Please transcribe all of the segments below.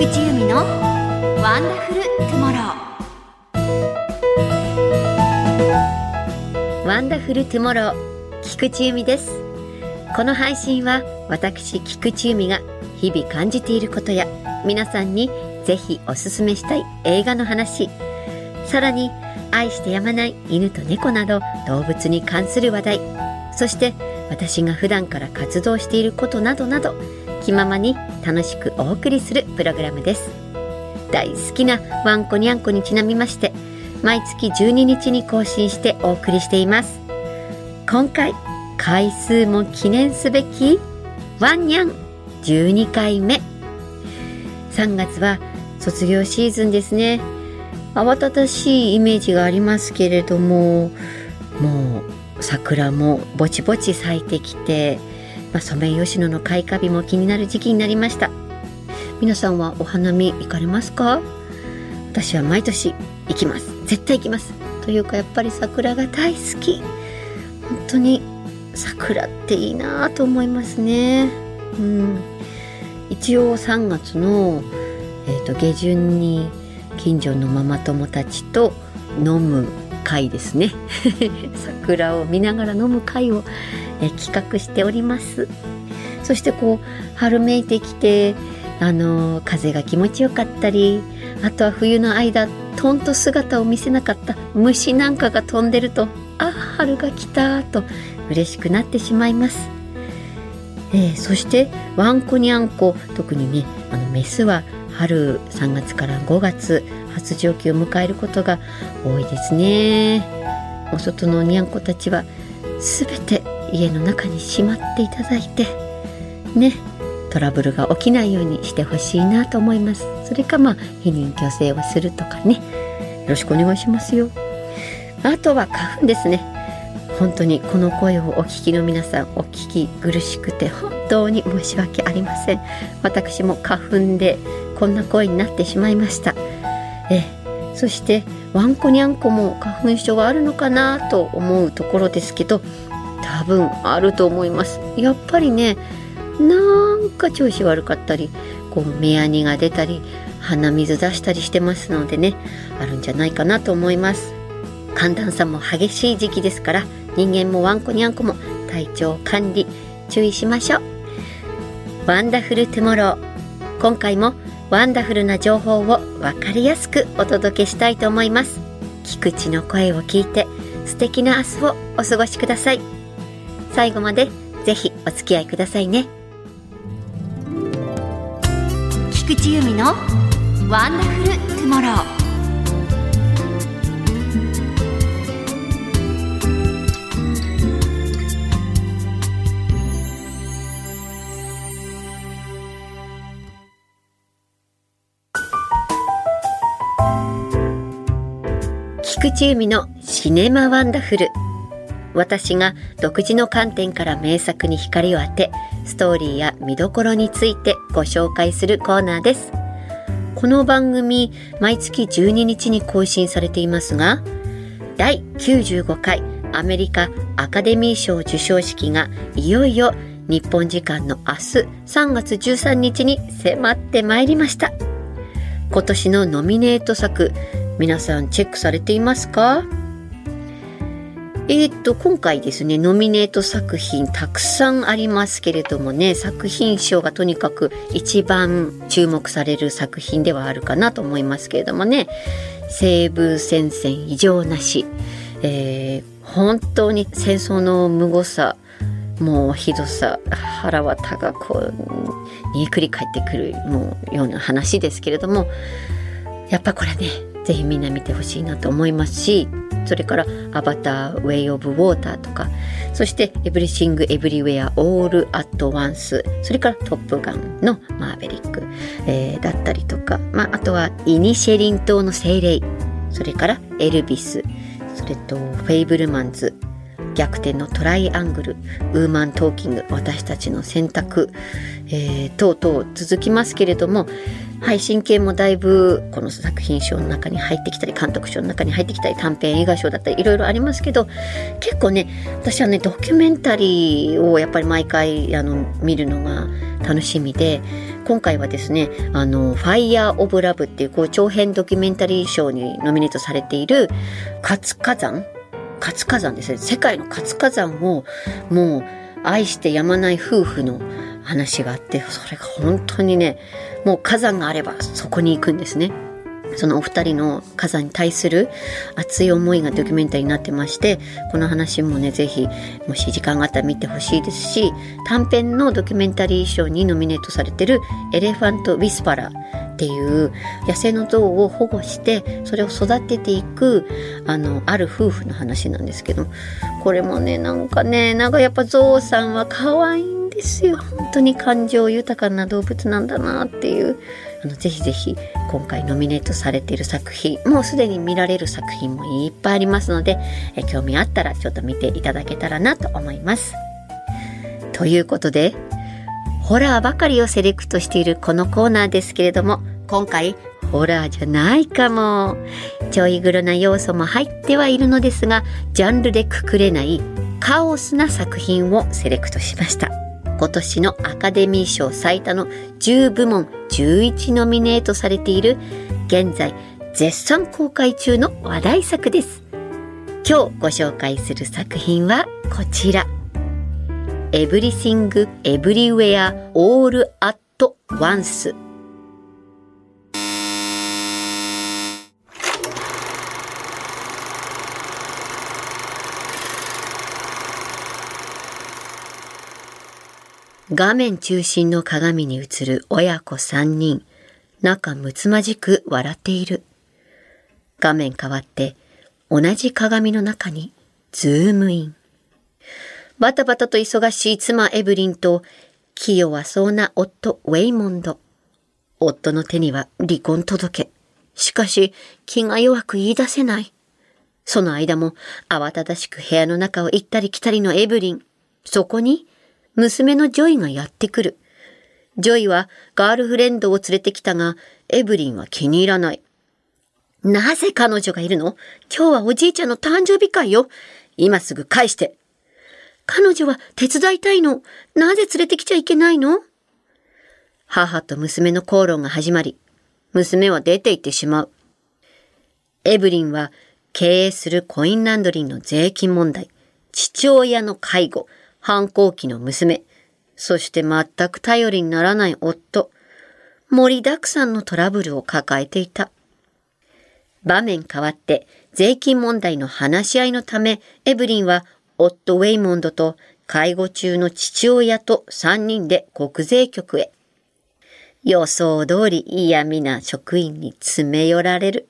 菊地由美のワンダフルトゥモローワンダフルトゥモロー菊地由美です。この配信は私菊地由美が日々感じていることや皆さんにぜひおすすめしたい映画の話さらに愛してやまない犬と猫など動物に関する話題そして私が普段から活動していることなどなど気ままに楽しくお送りするプログラムです。大好きなワンコニャンコにちなみまして毎月12日に更新してお送りしています。今回回数も記念すべきワンニャン12回目。3月は卒業シーズンですね。慌ただしいイメージがありますけれどももう桜もぼちぼち咲いてきて、まあ、ソメイヨシノの開花日も気になる時期になりました。皆さんはお花見行かれますか？私は毎年行きます。絶対行きます。というかやっぱり桜が大好き。本当に桜っていいなと思いますね。うん。一応3月の、えーと下旬に近所のママ友たちと飲む会ですね。桜を見ながら飲む会をえ企画しております。そしてこう春めいてきてあの風が気持ちよかったりあとは冬の間とんと姿を見せなかった虫なんかが飛んでるとあ春が来たと嬉しくなってしまいます、えー、そしてワンコニャンコ特にねあのメスは春3月から5月発情期を迎えることが多いですね。お外のにゃんこたちはすべて家の中にしまっていただいてねトラブルが起きないようにしてほしいなと思います。それかまあ避妊去勢をするとかね。よろしくお願いしますよ。あとは花粉ですね。本当にこの声をお聞きの皆さんお聞き苦しくて本当に申し訳ありません。私も花粉でこんな声になってしまいました。え。そしてワンコニャンコも花粉症があるのかなと思うところですけど多分あると思います。やっぱりねなんか調子悪かったりこう目やにが出たり鼻水出したりしてますのでねあるんじゃないかなと思います。寒暖差も激しい時期ですから人間もワンコニャンコも体調管理注意しましょう。ワンダフルトゥモロー。今回もワンダフルな情報を分かりやすくお届けしたいと思います。菊地の声を聞いて素敵な明日をお過ごしください。最後までぜひお付き合いくださいね。菊地由美のワンダフルトゥモロー。菊池由美のシネマワンダフル。私が独自の観点から名作に光を当てストーリーや見どころについてご紹介するコーナーです。この番組毎月12日に更新されていますが第95回アメリカアカデミー賞授賞式がいよいよ日本時間の明日3月13日に迫ってまいりました。今年のノミネート作皆さんチェックされていますか？えー、っと今回ですねノミネート作品たくさんありますけれどもね作品賞がとにかく一番注目される作品ではあるかなと思いますけれどもね。西部戦線異常なし、えー、本当に戦争の無誤さもうひどさ腹渡がこう煮えくり返ってくるもうような話ですけれども。やっぱこれねぜひみんな見てほしいなと思いますしそれから「アバター・ウェイ・オブ・ウォーター」とかそして「エブリシング・エブリウェア・オール・アット・ワンス」それから「トップガン」の「マーヴェリック」えー、だったりとか、まあ、あとは「イニシェリン島の精霊」それから「エルビス」それと「フェイブルマンズ」逆転のトライアングルウーマントーキング私たちの選択、えー、等々続きますけれども配信系もだいぶこの作品賞の中に入ってきたり監督賞の中に入ってきたり短編映画賞だったりいろいろありますけど結構ね私はねドキュメンタリーをやっぱり毎回あの見るのが楽しみで今回はですねあの「ファイヤー・オブ・ラブ」っていうこう長編ドキュメンタリー賞にノミネートされている活火山活火山ですね世界の活火山をもう愛してやまない夫婦の話があってそれが本当にねもう火山があればそこに行くんですね。そのお二人の火山に対する熱い思いがドキュメンタリーになってましてこの話もね是非もし時間があったら見てほしいですし短編のドキュメンタリー賞にノミネートされてる「エレファント・ウィスパラー」っていう野生の象を保護してそれを育てていくあのある夫婦の話なんですけどこれもねなんかねなんかやっぱ象さんは可愛いんですよ本当に感情豊かな動物なんだなっていうあのぜひぜひ今回ノミネートされている作品もうすでに見られる作品もいっぱいありますのでえ興味あったらちょっと見ていただけたらなと思います。ということでホラーばかりをセレクトしているこのコーナーですけれども今回ホラーじゃないかもちょい黒な要素も入ってはいるのですがジャンルでくくれないカオスな作品をセレクトしました。今年のアカデミー賞最多の10部門11ノミネートされている現在絶賛公開中の話題作です。今日ご紹介する作品はこちら。Everything Everywhere All at Once 画面中心の鏡に映る親子三人、仲睦まじく笑っている。画面変わって同じ鏡の中にズームイン。バタバタと忙しい妻エブリンと気弱そうな夫ウェイモンド。夫の手には離婚届。しかし気が弱く言い出せない。その間も慌ただしく部屋の中を行ったり来たりのエブリン。そこに娘のジョイがやってくる。ジョイはガールフレンドを連れてきたが、エブリンは気に入らない。なぜ彼女がいるの？今日はおじいちゃんの誕生日会よ。今すぐ返して。彼女は手伝いたいの？なぜ連れてきちゃいけないの？母と娘の口論が始まり、娘は出て行ってしまう。エブリンは経営するコインランドリーの税金問題、父親の介護、反抗期の娘、そして全く頼りにならない夫、盛りだくさんのトラブルを抱えていた。場面変わって税金問題の話し合いのため、エブリンは夫ウェイモンドと介護中の父親と3人で国税局へ。予想通り嫌味な職員に詰め寄られる。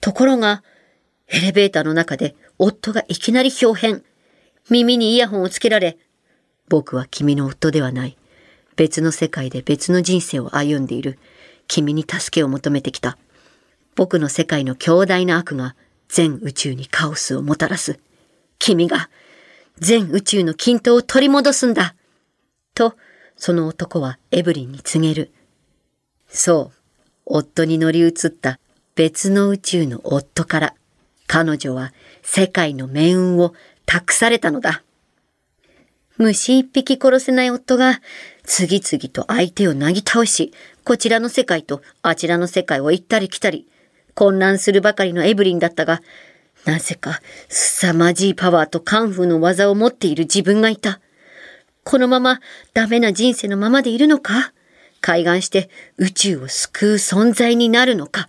ところが、エレベーターの中で夫がいきなり表変。耳にイヤホンをつけられ、僕は君の夫ではない。別の世界で別の人生を歩んでいる。君に助けを求めてきた。僕の世界の強大な悪が全宇宙にカオスをもたらす。君が全宇宙の均等を取り戻すんだ。と、その男はエブリンに告げる。そう、夫に乗り移った別の宇宙の夫から、彼女は世界の命運を託されたのだ。虫一匹殺せない夫が次々と相手をなぎ倒し、こちらの世界とあちらの世界を行ったり来たり、混乱するばかりのエブリンだったが、なぜか凄まじいパワーとカンフーの技を持っている自分がいた。このままダメな人生のままでいるのか？海岸して宇宙を救う存在になるのか？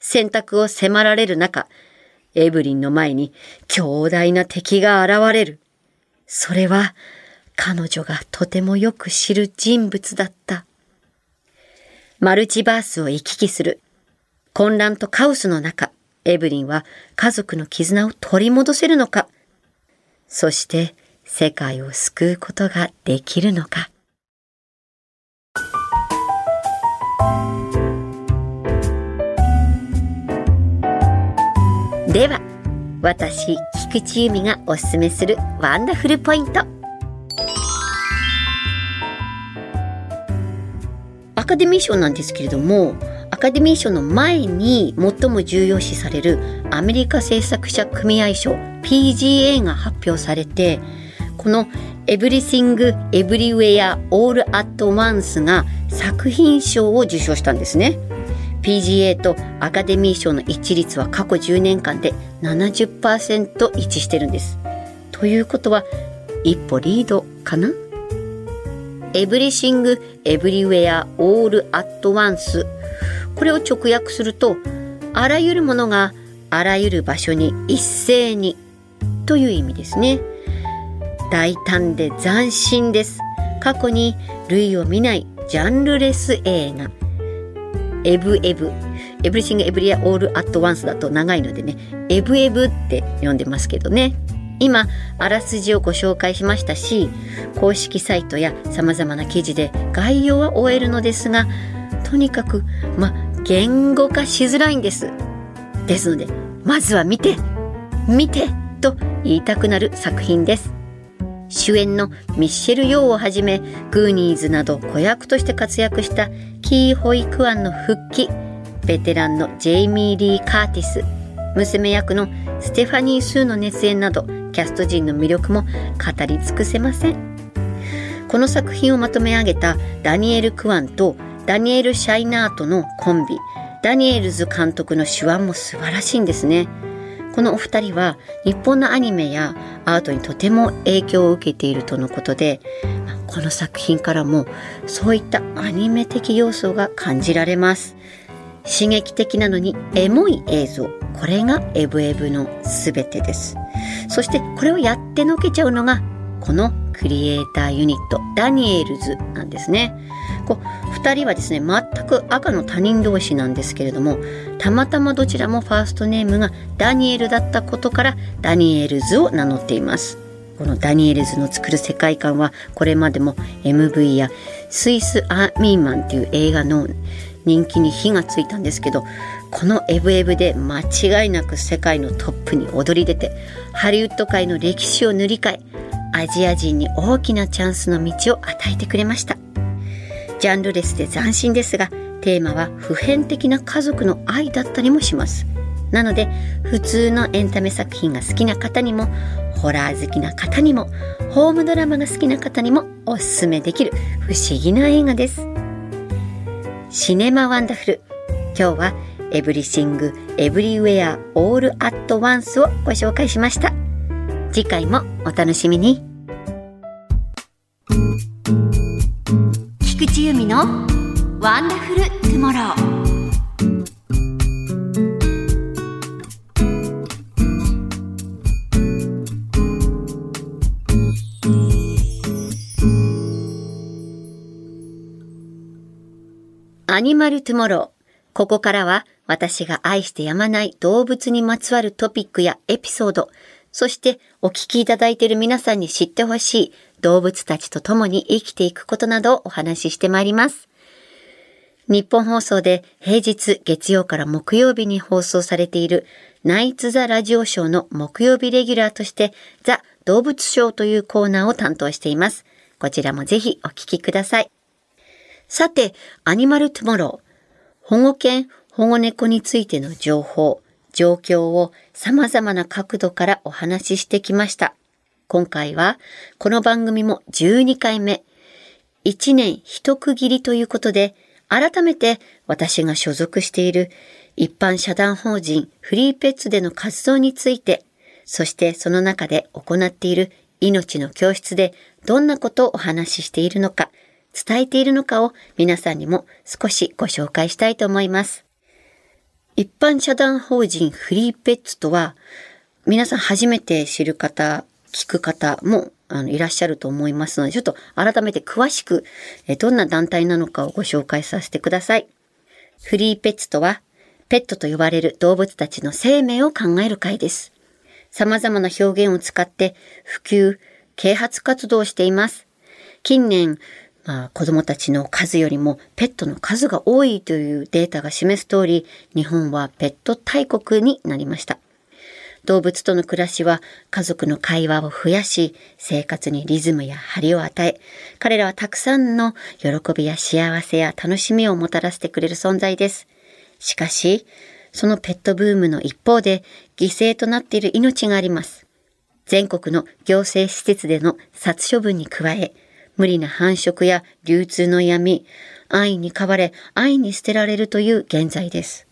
選択を迫られる中、エブリンの前に強大な敵が現れる。それは彼女がとてもよく知る人物だった。マルチバースを行き来する。混乱とカオスの中、エブリンは家族の絆を取り戻せるのかそして世界を救うことができるのかでは私菊池由美がおすすめするワンダフルポイントアカデミー賞なんですけれどもアカデミー賞の前に最も重要視されるアメリカ制作者組合賞 PGA が発表されてこの「Everything Everywhere All at Once」が作品賞を受賞したんですね。PGA とアカデミー賞の一致率は過去10年間で70%一致してるんです。ということは一歩リードかな ?Everything Everywhere All at Once これを直訳するとあらゆるものがあらゆる場所に一斉にという意味ですね。大胆で斬新です。過去に類を見ないジャンルレス映画。エブエブ。エブリシングエブリアオールアットワンスだと長いのでね、エブエブって呼んでますけどね。今、あらすじをご紹介しましたし、公式サイトや様々な記事で概要は終えるのですが、とにかく、ま、言語化しづらいんです。ですので、まずは見て見てと言いたくなる作品です。主演のミッシェル・ヨーをはじめグーニーズなど子役として活躍したキー・ホイ・クアンの復帰ベテランのジェイミー・リー・カーティス娘役のステファニー・スーの熱演などキャスト陣の魅力も語り尽くせません。この作品をまとめ上げたダニエル・クワンとダニエル・シャイナートのコンビダニエルズ監督の手腕も素晴らしいんですね。このお二人は日本のアニメやアートにとても影響を受けているとのことでこの作品からもそういったアニメ的要素が感じられます。刺激的なのにエモい映像。これがエブエブの全てです。そしてこれをやってのけちゃうのがこのクリエイターユニットダニエルズなんですね。こう2人はですね全く赤の他人同士なんですけれどもたまたまどちらもファーストネームがダニエルだったことからダニエルズを名乗っています。このダニエルズの作る世界観はこれまでも MV やスイス・アーミーマンっていう映画の人気に火がついたんですけどこのエブエブで間違いなく世界のトップに躍り出てハリウッド界の歴史を塗り替えアジア人に大きなチャンスの道を与えてくれました。ジャンルレスで斬新ですがテーマは普遍的な家族の愛だったりもします。なので普通のエンタメ作品が好きな方にもホラー好きな方にもホームドラマが好きな方にもおすすめできる不思議な映画です。シネマワンダフル。今日はエブリシングエブリウェアオールアットワンスをご紹介しました。次回もお楽しみに。菊池由美のワンアニマルトゥモロー。ここからは私が愛してやまない動物にまつわるトピックやエピソード、そしてお聞きいただいている皆さんに知ってほしい動物たちと共に生きていくことなどをお話ししてまいります。日本放送で平日月曜から木曜日に放送されているナイツ・ザ・ラジオショーの木曜日レギュラーとしてザ・動物ショーというコーナーを担当しています。こちらもぜひお聞きください。さて、アニマルトゥモロー。保護犬、保護猫についての情報、状況を様々な角度からお話ししてきました。今回はこの番組も12回目、1年一区切りということで、改めて私が所属している一般社団法人フリーペッツでの活動について、そしてその中で行っている命の教室でどんなことをお話ししているのか、伝えているのかを皆さんにも少しご紹介したいと思います。一般社団法人フリーペッツとは、皆さん初めて知る方、聞く方もあのいらっしゃると思いますので、ちょっと改めて詳しく、どんな団体なのかをご紹介させてください。フリーペッツとは、ペットと呼ばれる動物たちの生命を考える会です。様々な表現を使って普及、啓発活動をしています。近年、まあ、子供たちの数よりもペットの数が多いというデータが示す通り、日本はペット大国になりました。動物との暮らしは家族の会話を増やし、生活にリズムや張りを与え、彼らはたくさんの喜びや幸せや楽しみをもたらしてくれる存在です。しかし、そのペットブームの一方で犠牲となっている命があります。全国の行政施設での殺処分に加え、無理な繁殖や流通の闇、愛に飼われ、愛に捨てられるという現在です。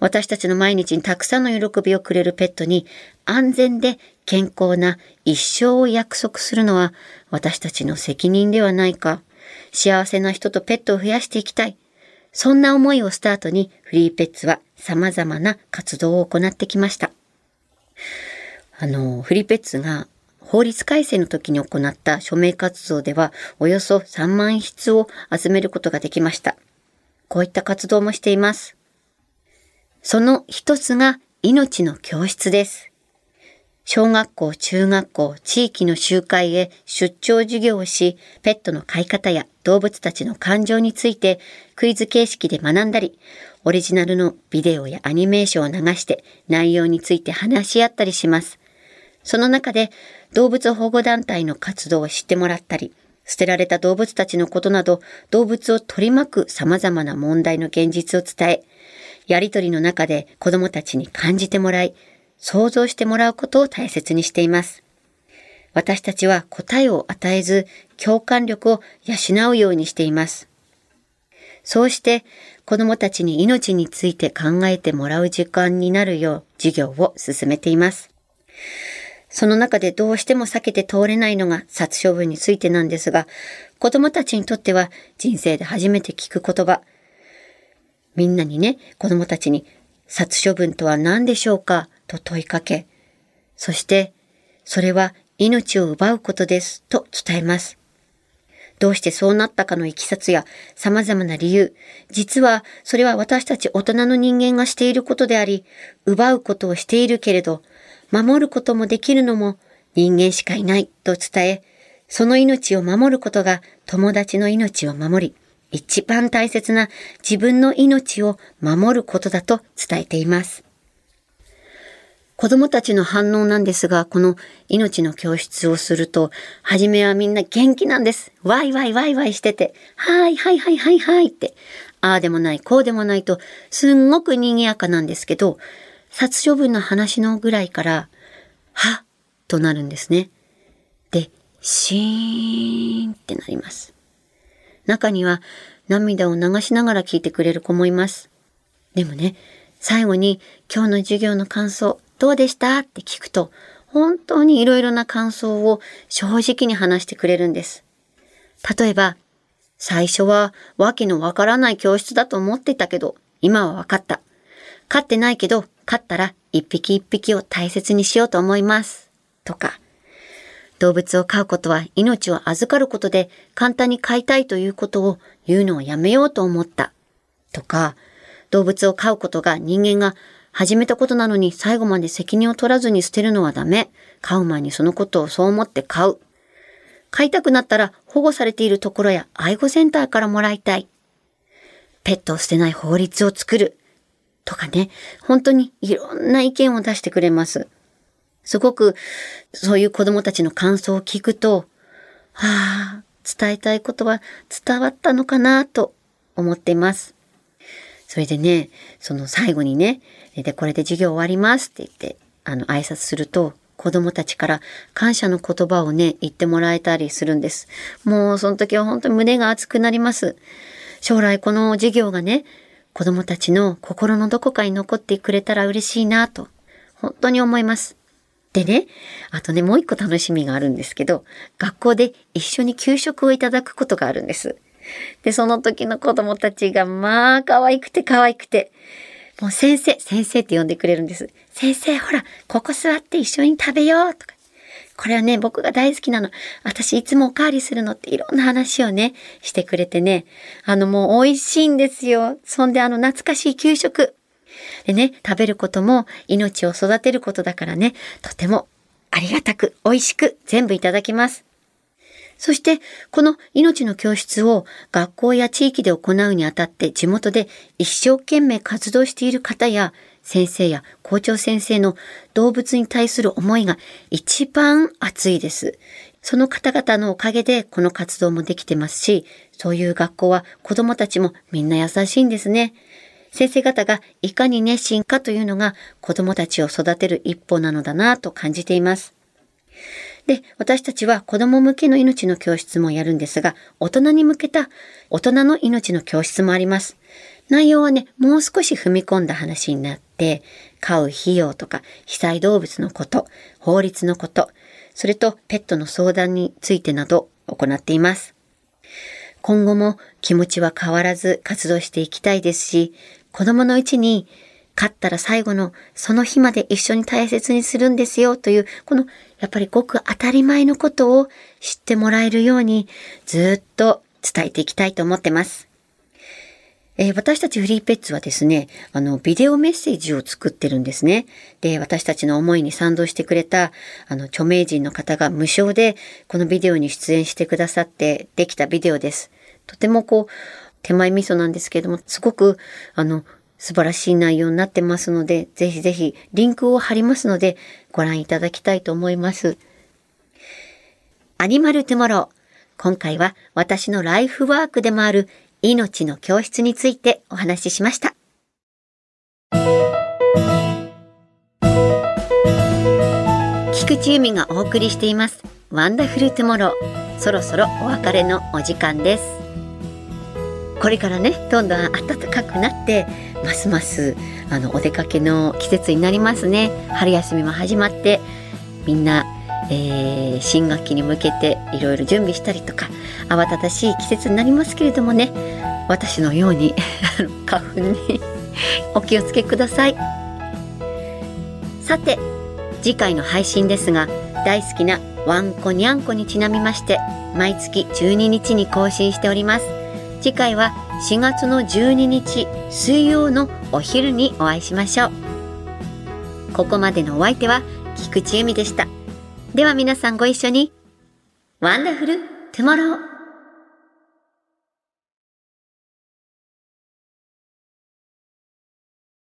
私たちの毎日にたくさんの喜びをくれるペットに安全で健康な一生を約束するのは私たちの責任ではないか。幸せな人とペットを増やしていきたい。そんな思いをスタートにフリーペッツは様々な活動を行ってきました。あの、フリーペッツが法律改正の時に行った署名活動ではおよそ3万筆を集めることができました。こういった活動もしています。その一つが命の教室です。小学校、中学校、地域の集会へ出張授業をし、ペットの飼い方や動物たちの感情についてクイズ形式で学んだり、オリジナルのビデオやアニメーションを流して内容について話し合ったりします。その中で動物保護団体の活動を知ってもらったり、捨てられた動物たちのことなど動物を取り巻く様々な問題の現実を伝え、やりとりの中で子供たちに感じてもらい、想像してもらうことを大切にしています。私たちは答えを与えず、共感力を養うようにしています。そうして子供たちに命について考えてもらう時間になるよう授業を進めています。その中でどうしても避けて通れないのが殺処分についてなんですが、子供たちにとっては人生で初めて聞く言葉。みんなにね、子供たちに殺処分とは何でしょうか？と問いかけ、そして、それは命を奪うことですと伝えます。どうしてそうなったかのいきさつや様々な理由、実はそれは私たち大人の人間がしていることであり、奪うことをしているけれど、守ることもできるのも人間しかいないと伝え、その命を守ることが友達の命を守り、一番大切な自分の命を守ることだと伝えています。子供たちの反応なんですが、この命の教室をすると、はじめはみんな元気なんです。ワイワイワイワイしてて、はいはいはいはいはいって、ああでもない、こうでもないと、すんごく賑やかなんですけど、殺処分の話のぐらいから、はとなるんですね。で、シーンってなります。中には涙を流しながら聞いてくれる子もいます。でもね、最後に今日の授業の感想どうでした？って聞くと、本当にいろいろな感想を正直に話してくれるんです。例えば、最初はわけのわからない教室だと思ってたけど、今はわかった。飼ってないけど、飼ったら一匹一匹を大切にしようと思います。とか、動物を飼うことは命を預かることで簡単に飼いたいということを言うのをやめようと思った。とか、動物を飼うことが人間が始めたことなのに最後まで責任を取らずに捨てるのはダメ。飼う前にそのことをそう思って飼う。飼いたくなったら保護されているところや愛護センターからもらいたい。ペットを捨てない法律を作る。とかね、本当にいろんな意見を出してくれます。すごくそういう子供たちの感想を聞くと、はあ、伝えたいことは伝わったのかなと思っています。それでね、その最後にね、で、これで授業終わりますって言って、あの、挨拶すると、子供たちから感謝の言葉をね、言ってもらえたりするんです。もう、その時は本当に胸が熱くなります。将来この授業がね、子供たちの心のどこかに残ってくれたら嬉しいなと、本当に思います。でね、あとね、もう一個楽しみがあるんですけど、学校で一緒に給食をいただくことがあるんです。で、その時の子供たちが、まあ、可愛くて可愛くて、もう先生、先生って呼んでくれるんです。先生、ほら、ここ座って一緒に食べようとか。これはね、僕が大好きなの。私いつもおかわりするのっていろんな話をね、してくれてね。あのもう美味しいんですよ。そんであの懐かしい給食。でね、食べることも命を育てることだからね、とてもありがたく、美味しく全部いただきます。そして、この命の教室を学校や地域で行うにあたって地元で一生懸命活動している方や先生や校長先生の動物に対する思いが一番熱いです。その方々のおかげでこの活動もできてますし、そういう学校は子供たちもみんな優しいんですね。先生方がいかに熱心かというのが子供たちを育てる一歩なのだなと感じています。で、私たちは子供向けの命の教室もやるんですが、大人に向けた大人の命の教室もあります。内容はね、もう少し踏み込んだ話になって、飼う費用とか、被災動物のこと、法律のこと、それとペットの相談についてなど行っています。今後も気持ちは変わらず活動していきたいですし、子供のうちに勝ったら最後のその日まで一緒に大切にするんですよという、このやっぱりごく当たり前のことを知ってもらえるようにずっと伝えていきたいと思ってます。えー、私たちフリーペッツはですね、あの、ビデオメッセージを作ってるんですね。で、私たちの思いに賛同してくれた、あの、著名人の方が無償で、このビデオに出演してくださってできたビデオです。とてもこう、手前味噌なんですけれども、すごく、あの、素晴らしい内容になってますので、ぜひぜひリンクを貼りますので、ご覧いただきたいと思います。アニマルトゥモロー。今回は私のライフワークでもある命の教室についてお話ししました。菊地由美がお送りしています。ワンダフルトゥモロー。そろそろお別れのお時間です。これからね、どんどん暖かくなって、ますますあのお出かけの季節になりますね。春休みも始まって、みんなえー、新学期に向けていろいろ準備したりとか慌ただしい季節になりますけれどもね私のように 花粉にお気をつけください。さて次回の配信ですが大好きなワンコニャンコにちなみまして毎月12日に更新しております。次回は4月の12日水曜のお昼にお会いしましょう。ここまでのお相手は菊池由美でした。では皆さんご一緒に。Wonderful Tomorrow!